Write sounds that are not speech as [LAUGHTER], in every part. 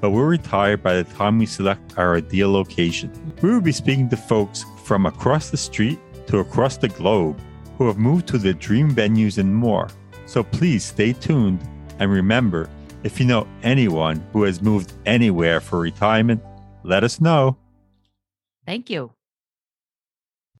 but we'll retire by the time we select our ideal location. We will be speaking to folks from across the street to across the globe who have moved to their dream venues and more. So please stay tuned and remember if you know anyone who has moved anywhere for retirement, let us know. Thank you.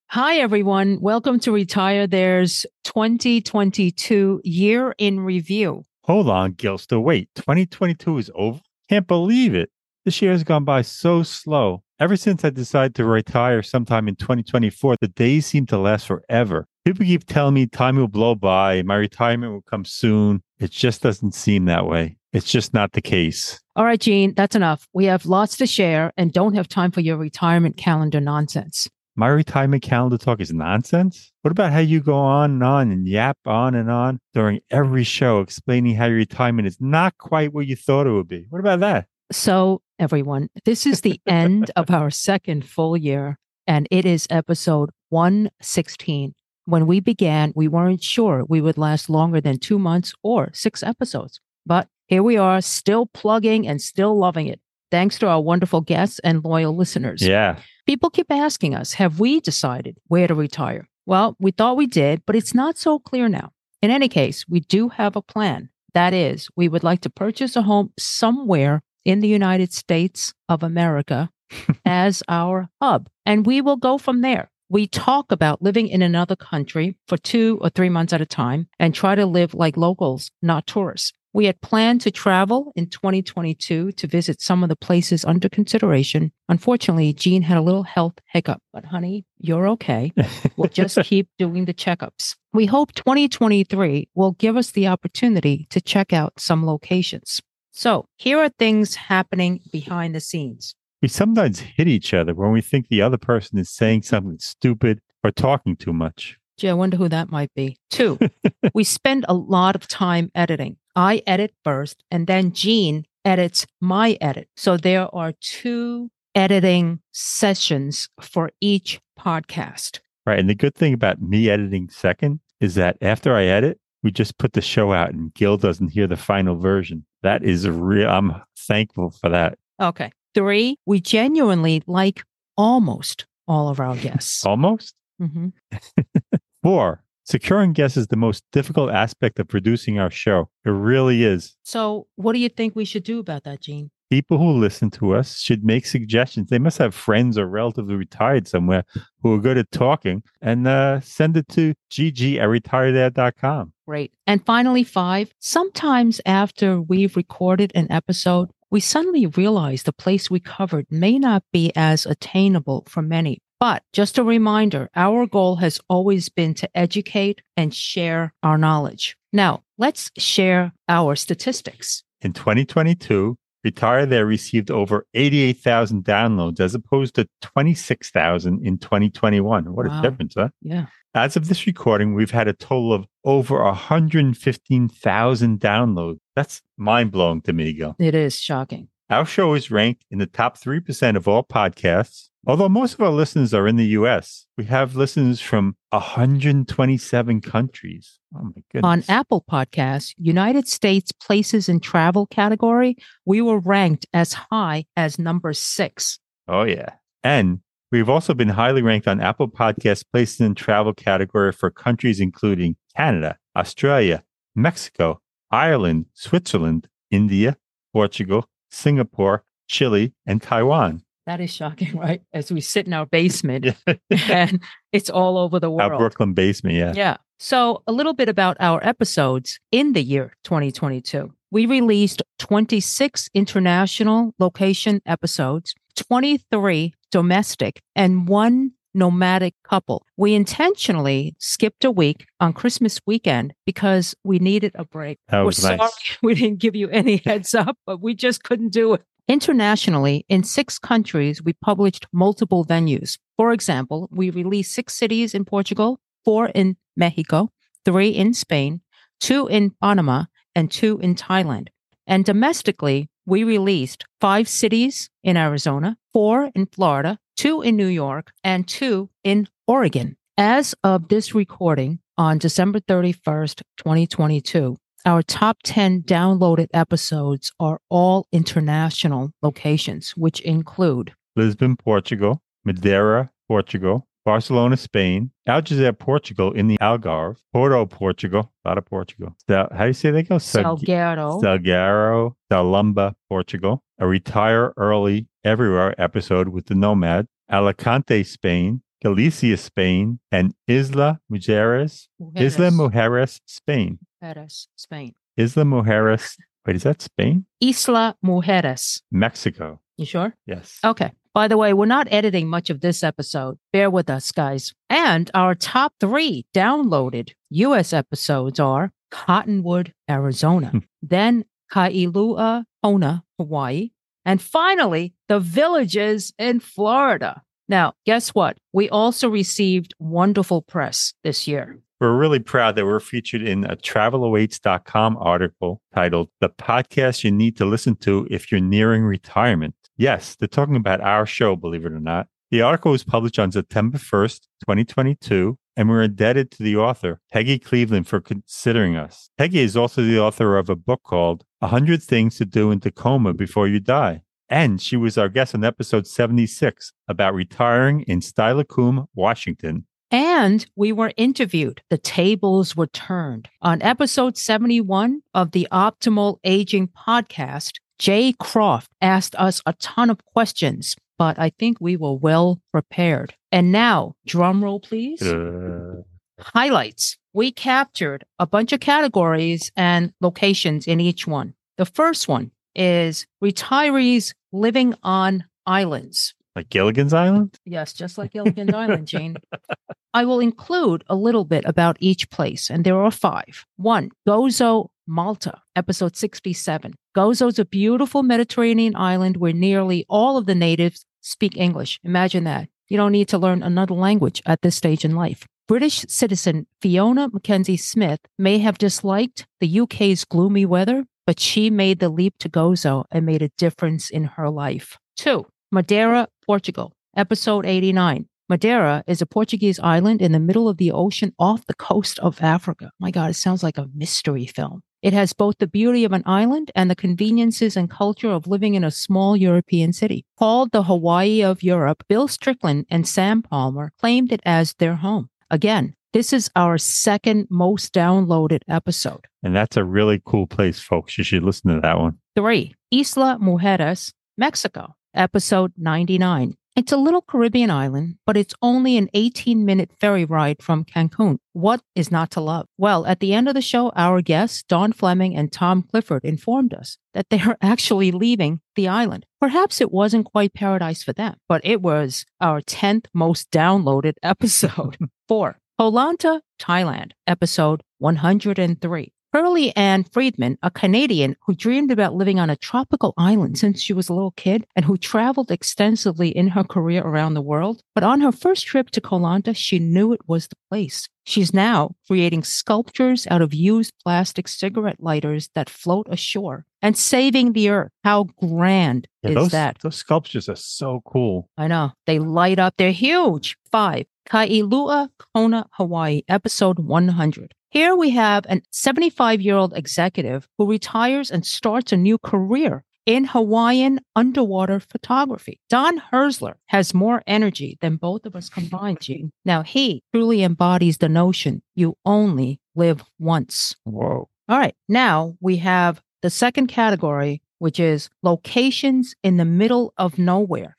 Hi, everyone. Welcome to Retire There's 2022 year in review. Hold on, Gilster. Wait, 2022 is over? Can't believe it. This year has gone by so slow. Ever since I decided to retire sometime in 2024, the days seem to last forever. People keep telling me time will blow by, my retirement will come soon. It just doesn't seem that way. It's just not the case. All right, Gene, that's enough. We have lots to share and don't have time for your retirement calendar nonsense. My retirement calendar talk is nonsense? What about how you go on and on and yap on and on during every show explaining how your retirement is not quite what you thought it would be? What about that? So, everyone, this is the end of our second full year, and it is episode 116. When we began, we weren't sure we would last longer than two months or six episodes. But here we are, still plugging and still loving it thanks to our wonderful guests and loyal listeners. Yeah. People keep asking us, have we decided where to retire? Well, we thought we did, but it's not so clear now. In any case, we do have a plan. That is, we would like to purchase a home somewhere in the United States of America [LAUGHS] as our hub, and we will go from there. We talk about living in another country for two or three months at a time and try to live like locals, not tourists. We had planned to travel in 2022 to visit some of the places under consideration. Unfortunately, Gene had a little health hiccup, but honey, you're okay. We'll [LAUGHS] just keep doing the checkups. We hope 2023 will give us the opportunity to check out some locations. So here are things happening behind the scenes. We sometimes hit each other when we think the other person is saying something stupid or talking too much. Gee, I wonder who that might be. Two, [LAUGHS] we spend a lot of time editing. I edit first, and then Gene edits my edit. So there are two editing sessions for each podcast. Right. And the good thing about me editing second is that after I edit, we just put the show out and Gil doesn't hear the final version. That is real. I'm thankful for that. Okay. Three, we genuinely like almost all of our [LAUGHS] guests. almost? Mm-hmm. [LAUGHS] Four, Securing guests is the most difficult aspect of producing our show. It really is. So, what do you think we should do about that, Gene? People who listen to us should make suggestions. They must have friends or relatively retired somewhere who are good at talking and uh, send it to gg at retirethere.com. Great. And finally, five, sometimes after we've recorded an episode, we suddenly realize the place we covered may not be as attainable for many But just a reminder, our goal has always been to educate and share our knowledge. Now, let's share our statistics. In 2022, Retire There received over 88,000 downloads as opposed to 26,000 in 2021. What Wow. a difference, huh? Yeah. As of this recording, we've had a total of over 115,000 downloads. That's mind blowing to me, Gil. It is shocking. Our show is ranked in the top 3% of all podcasts. Although most of our listeners are in the US, we have listeners from 127 countries. Oh my goodness. On Apple Podcasts, United States Places and Travel category, we were ranked as high as number six. Oh, yeah. And we've also been highly ranked on Apple Podcast Places and Travel category for countries including Canada, Australia, Mexico, Ireland, Switzerland, India, Portugal, Singapore, Chile, and Taiwan. That is shocking, right? [LAUGHS] As we sit in our basement Yeah. and it's all over the world. Our. Brooklyn basement, yeah. Yeah. So, a little bit about our episodes in the year 2022. We released 26 international location episodes, 23 domestic, and one nomadic couple. We intentionally skipped a week on Christmas weekend because we needed a break. That We're nice. sorry [LAUGHS] we didn't give you any heads up, but we just couldn't do it. Internationally, in six countries, we published multiple venues. For example, we released six cities in Portugal, four in Mexico, three in Spain, two in Panama, and two in Thailand. And domestically, we released five cities in Arizona, four in Florida, two in New York, and two in Oregon. As of this recording on December 31st, 2022, our top 10 downloaded episodes are all international locations, which include Lisbon, Portugal, Madeira, Portugal, Barcelona, Spain, Algeciras, Portugal in the Algarve, Porto, Portugal, a lot of Portugal. Sal- how do you say they go? Sal- Salguero, Salguero, Salumba, Portugal, a retire early everywhere episode with the Nomad, Alicante, Spain, Galicia, Spain, and Isla Mujeres, Isla Mujeres, Spain. Mujeres, Spain. Isla Mujeres, wait, is that Spain? Isla Mujeres. Mexico. You sure? Yes. Okay. By the way, we're not editing much of this episode. Bear with us, guys. And our top three downloaded US episodes are Cottonwood, Arizona, hmm. then Kailua, Kona, Hawaii, and finally, the villages in Florida. Now, guess what? We also received wonderful press this year. We're really proud that we're featured in a travelawaits.com article titled The Podcast You Need to Listen to If You're Nearing Retirement. Yes, they're talking about our show, believe it or not. The article was published on September 1st, 2022, and we're indebted to the author, Peggy Cleveland, for considering us. Peggy is also the author of a book called 100 Things to Do in Tacoma Before You Die. And she was our guest on episode 76 about retiring in Steilacoom, Washington. And we were interviewed. The tables were turned. On episode 71 of the Optimal Aging podcast, Jay Croft asked us a ton of questions, but I think we were well prepared. And now, drum roll, please. Uh, Highlights. We captured a bunch of categories and locations in each one. The first one is retirees living on islands. like Gilligan's Island? Yes, just like Gilligan's Island, Jane. [LAUGHS] I will include a little bit about each place, and there are five. One, Gozo, Malta, episode 67. Gozo is a beautiful Mediterranean island where nearly all of the natives speak English. Imagine that. You don't need to learn another language at this stage in life. British citizen Fiona Mackenzie Smith may have disliked the UK's gloomy weather, but she made the leap to Gozo and made a difference in her life. Two, Madeira, Portugal, episode 89. Madeira is a Portuguese island in the middle of the ocean off the coast of Africa. My God, it sounds like a mystery film. It has both the beauty of an island and the conveniences and culture of living in a small European city. Called the Hawaii of Europe, Bill Strickland and Sam Palmer claimed it as their home. Again, this is our second most downloaded episode. And that's a really cool place, folks. You should listen to that one. Three, Isla Mujeres, Mexico, episode 99. It's a little Caribbean island, but it's only an 18 minute ferry ride from Cancun. What is not to love? Well, at the end of the show, our guests, Don Fleming and Tom Clifford, informed us that they are [LAUGHS] actually leaving the island. Perhaps it wasn't quite paradise for them, but it was our 10th most downloaded episode. [LAUGHS] Four, Koh Lanta, Thailand, episode 103. Pearlie Ann Friedman, a Canadian who dreamed about living on a tropical island since she was a little kid and who traveled extensively in her career around the world. But on her first trip to Koh Lanta, she knew it was the place. She's now creating sculptures out of used plastic cigarette lighters that float ashore and saving the earth. How grand Yeah, is those, that? those sculptures are so cool. I know. They light up. They're huge. Five, Kailua Kona, Hawaii, episode 100. Here we have an 75 year old executive who retires and starts a new career in Hawaiian underwater photography. Don Hersler has more energy than both of us combined, Gene. Now, he truly embodies the notion you only live once. Whoa. All right. Now we have the second category, which is locations in the middle of nowhere.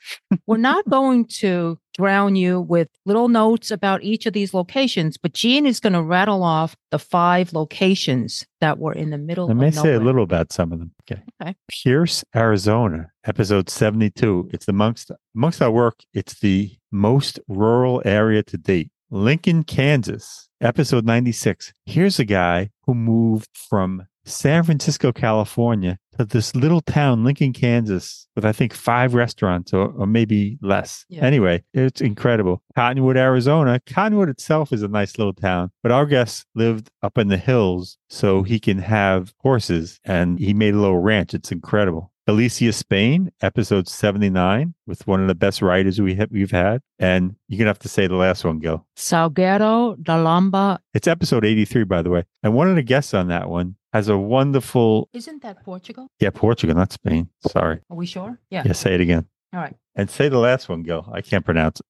We're not [LAUGHS] going to drown you with little notes about each of these locations, but Gene is going to rattle off the five locations that were in the middle may nowhere. say a little about some of them. Okay. Okay. Pearce, Arizona, episode 72. It's amongst amongst our work, it's the most rural area to date. Lincoln, Kansas, episode 96. Here's a guy who moved from San Francisco, California to this little town, Lincoln, Kansas, with I think five restaurants or, or maybe less. Yeah. Anyway, it's incredible. Cottonwood, Arizona. Cottonwood itself is a nice little town, but our guest lived up in the hills so he can have horses and he made a little ranch. It's incredible. Galicia, Spain, episode 79, with one of the best writers we have, we've had. And you're going to have to say the last one, Gil. Salguero de Lamba. It's episode 83, by the way. And one of the guests on that one has a wonderful, Isn't that Portugal? yeah, Portugal, not Spain. Sorry. Are we sure? Yeah. Yeah, say it again. All right. And say the last one, Gil. I can't pronounce it.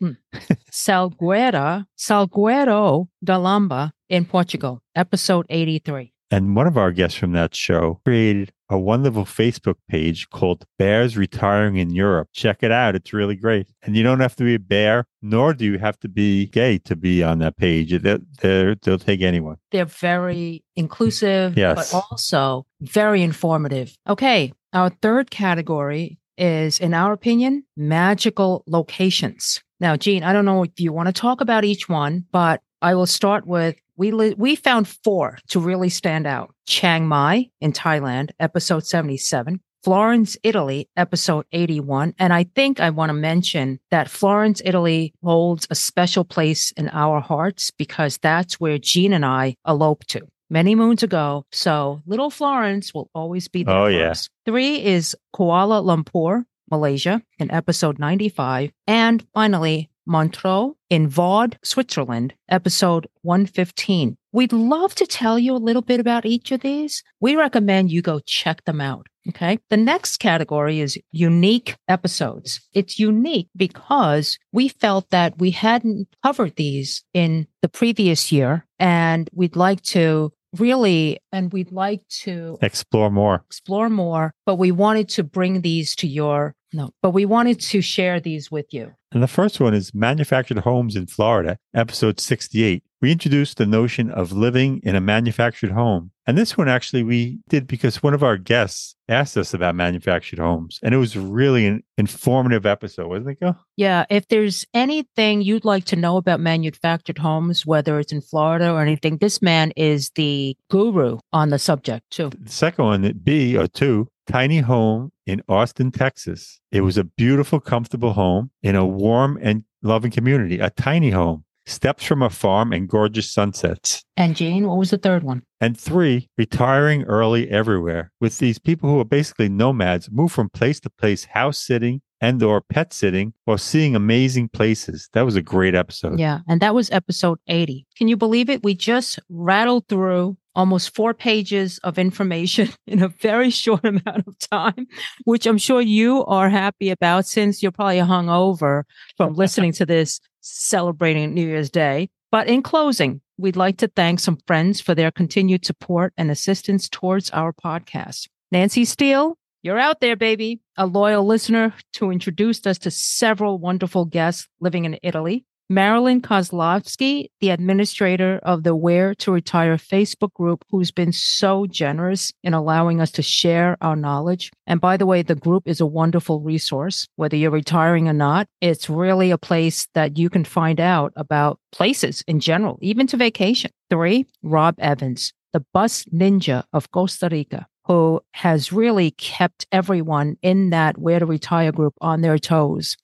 Hmm. [LAUGHS] Salguero, Salguera, Salguero de Lamba in Portugal, episode 83. And one of our guests from that show created a wonderful Facebook page called Bears Retiring in Europe. Check it out. It's really great. And you don't have to be a bear, nor do you have to be gay to be on that page. They're, they're, they'll take anyone. They're very inclusive, Yes. but also very informative. Okay. Our third category is, in our opinion, magical locations. Now, Gene, I don't know if you want to talk about each one, but I will start with we li- we found four to really stand out. Chiang Mai in Thailand, episode 77. Florence, Italy, episode 81. And I think I want to mention that Florence, Italy holds a special place in our hearts because that's where Gene and I eloped to many moons ago. So little Florence will always be there. Oh, yes. yeah. Three is Kuala Lumpur, Malaysia in episode 95. And finally, Montreux in Vaud, Switzerland, episode 115. We'd love to tell you a little bit about each of these. We recommend you go check them out. Okay. The next category is unique episodes. It's unique because we felt that we hadn't covered these in the previous year and we'd like to really, and we'd like to Explore more. explore more, but we wanted to bring these to your, no, but we wanted to share these with you. And the first one is Manufactured Homes in Florida, episode 68. We introduced the notion of living in a manufactured home. And this one actually we did because one of our guests asked us about manufactured homes. And it was really an informative episode, wasn't it, Gil? Yeah, if there's anything you'd like to know about manufactured homes, whether it's in Florida or anything, this man is the guru on the subject too. The second one, B or two, tiny home in Austin, Texas. It was a beautiful, comfortable home in a warm and loving community, a tiny home, steps from a farm and gorgeous sunsets. And Jane, what was the third one? And three, retiring early everywhere with these people who are basically nomads, move from place to place, house sitting and or pet sitting while seeing amazing places. That was a great episode. Yeah, and that was episode 80. Can you believe it? We just rattled through almost four pages of information [LAUGHS] in a very short [LAUGHS] amount of time, which I'm sure you are happy about since you're probably hungover from listening to this celebrating New Year's Day. But in closing, we'd like to thank some friends for their continued support and assistance towards our podcast. Nancy Steele, you're out there, baby. A loyal listener who introduced us to several wonderful guests living in Italy. Marilyn Kozlovsky, the administrator of the Where to Retire Facebook group, who's been so generous in allowing us to share our knowledge. And by the way, the group is a wonderful resource, whether you're retiring or not. It's really a place that you can find out about places in general, even to vacation. Three, Rob Evans, the bus ninja of Costa Rica who has really kept everyone in that Where to Retire group on their toes.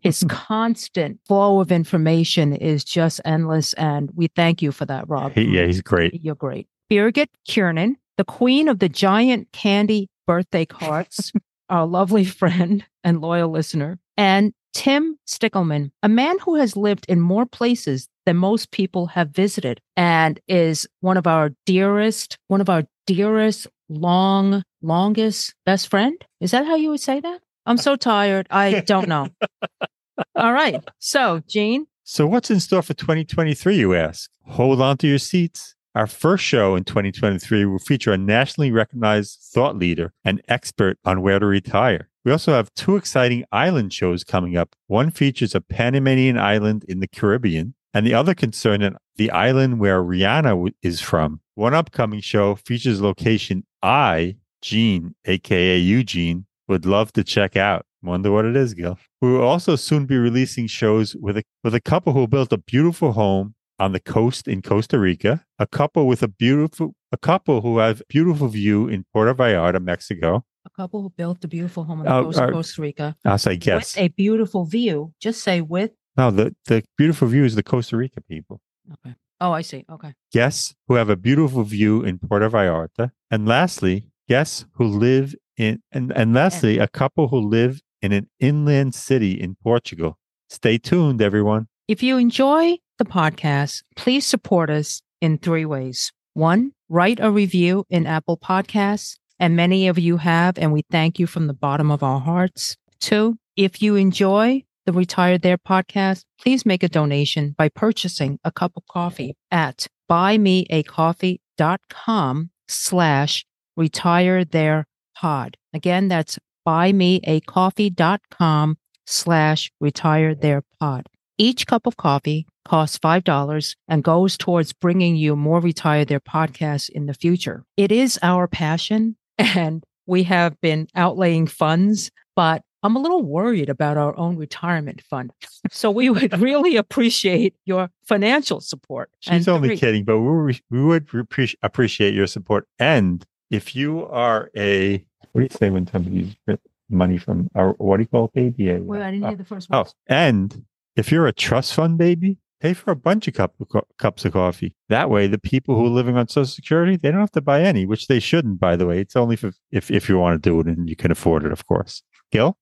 His [LAUGHS] constant flow of information is just endless. And we thank you for that, Rob. He, yeah, he's great. You're great. Birgit Kiernan, the queen of the giant candy birthday cards, [LAUGHS] our lovely friend and loyal listener, and Tim Stickelman, a man who has lived in more places than most people have visited and is one of our dearest, one of our dearest long, longest best friend. Is that how you would say that? I'm so tired. I don't know. [LAUGHS] All right. So, Gene. So, what's in store for 2023, you ask? Hold on to your seats. Our first show in 2023 will feature a nationally recognized thought leader and expert on where to retire. We also have two exciting island shows coming up. One features a Panamanian island in the Caribbean, and the other concerning the island where Rihanna is from. One upcoming show features a location I, Gene, aka Eugene, would love to check out. Wonder what it is, Gil. We will also soon be releasing shows with a with a couple who built a beautiful home on the coast in Costa Rica, a couple with a beautiful a couple who have beautiful view in Puerto Vallarta, Mexico. A couple who built a beautiful home on the uh, coast of uh, Costa Rica. I'll say yes. With a beautiful view. Just say with. No, the, the beautiful view is the Costa Rica people. Okay. Oh, I see. Okay. Guests who have a beautiful view in Puerto Vallarta. And lastly, guests who live in, and, and lastly, a couple who live in an inland city in Portugal. Stay tuned, everyone. If you enjoy the podcast, please support us in three ways. One, write a review in Apple Podcasts, and many of you have, and we thank you from the bottom of our hearts. Two, if you enjoy the Retired There podcast, please make a donation by purchasing a cup of coffee at buymeacoffee.com slash retire there pod. Again, that's buymeacoffee.com slash retire there pod. Each cup of coffee costs $5 and goes towards bringing you more Retire There podcasts in the future. It is our passion [LAUGHS] and we have been outlaying funds, but I'm a little worried about our own retirement fund. [LAUGHS] So we would [LAUGHS] really appreciate your financial support. She's only kidding, but we, we would appreciate your support. And if you are a, what do you say when somebody's money from, or what do you call it, baby? Wait, I didn't uh, hear the first one. Oh, and if you're a trust fund baby, pay for a bunch of cup, cups of coffee. That way, the people who are living on Social Security, they don't have to buy any, which they shouldn't, by the way. It's only if, if, if you want to do it and you can afford it, of course. Gil?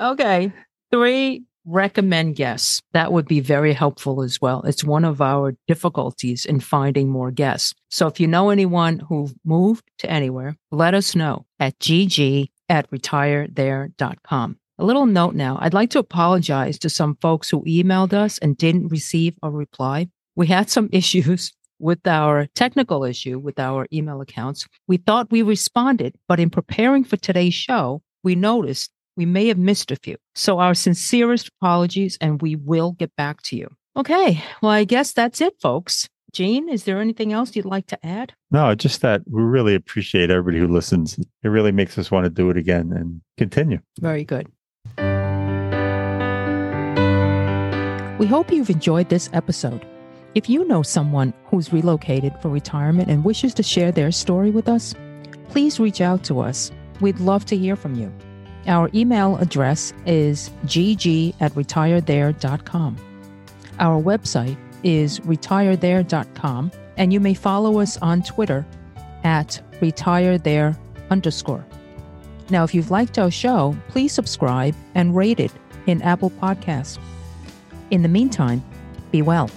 Okay. Three recommend guests. That would be very helpful as well. It's one of our difficulties in finding more guests. So if you know anyone who moved to anywhere, let us know at gg at retirethere.com. A little note now. I'd like to apologize to some folks who emailed us and didn't receive a reply. We had some [LAUGHS] issues with our technical issue with our email accounts. We thought we responded, but in preparing for today's show, we noticed we may have missed a few. So, our sincerest apologies, and we will get back to you. Okay. Well, I guess that's it, folks. Gene, is there anything else you'd like to add? No, just that we really appreciate everybody who listens. It really makes us want to do it again and continue. Very good. We hope you've enjoyed this episode. If you know someone who's relocated for retirement and wishes to share their story with us, please reach out to us. We'd love to hear from you. Our email address is gg at retirethere.com. Our website is retirethere.com, and you may follow us on Twitter at retirethere underscore. Now, if you've liked our show, please subscribe and rate it in Apple Podcasts. In the meantime, be well.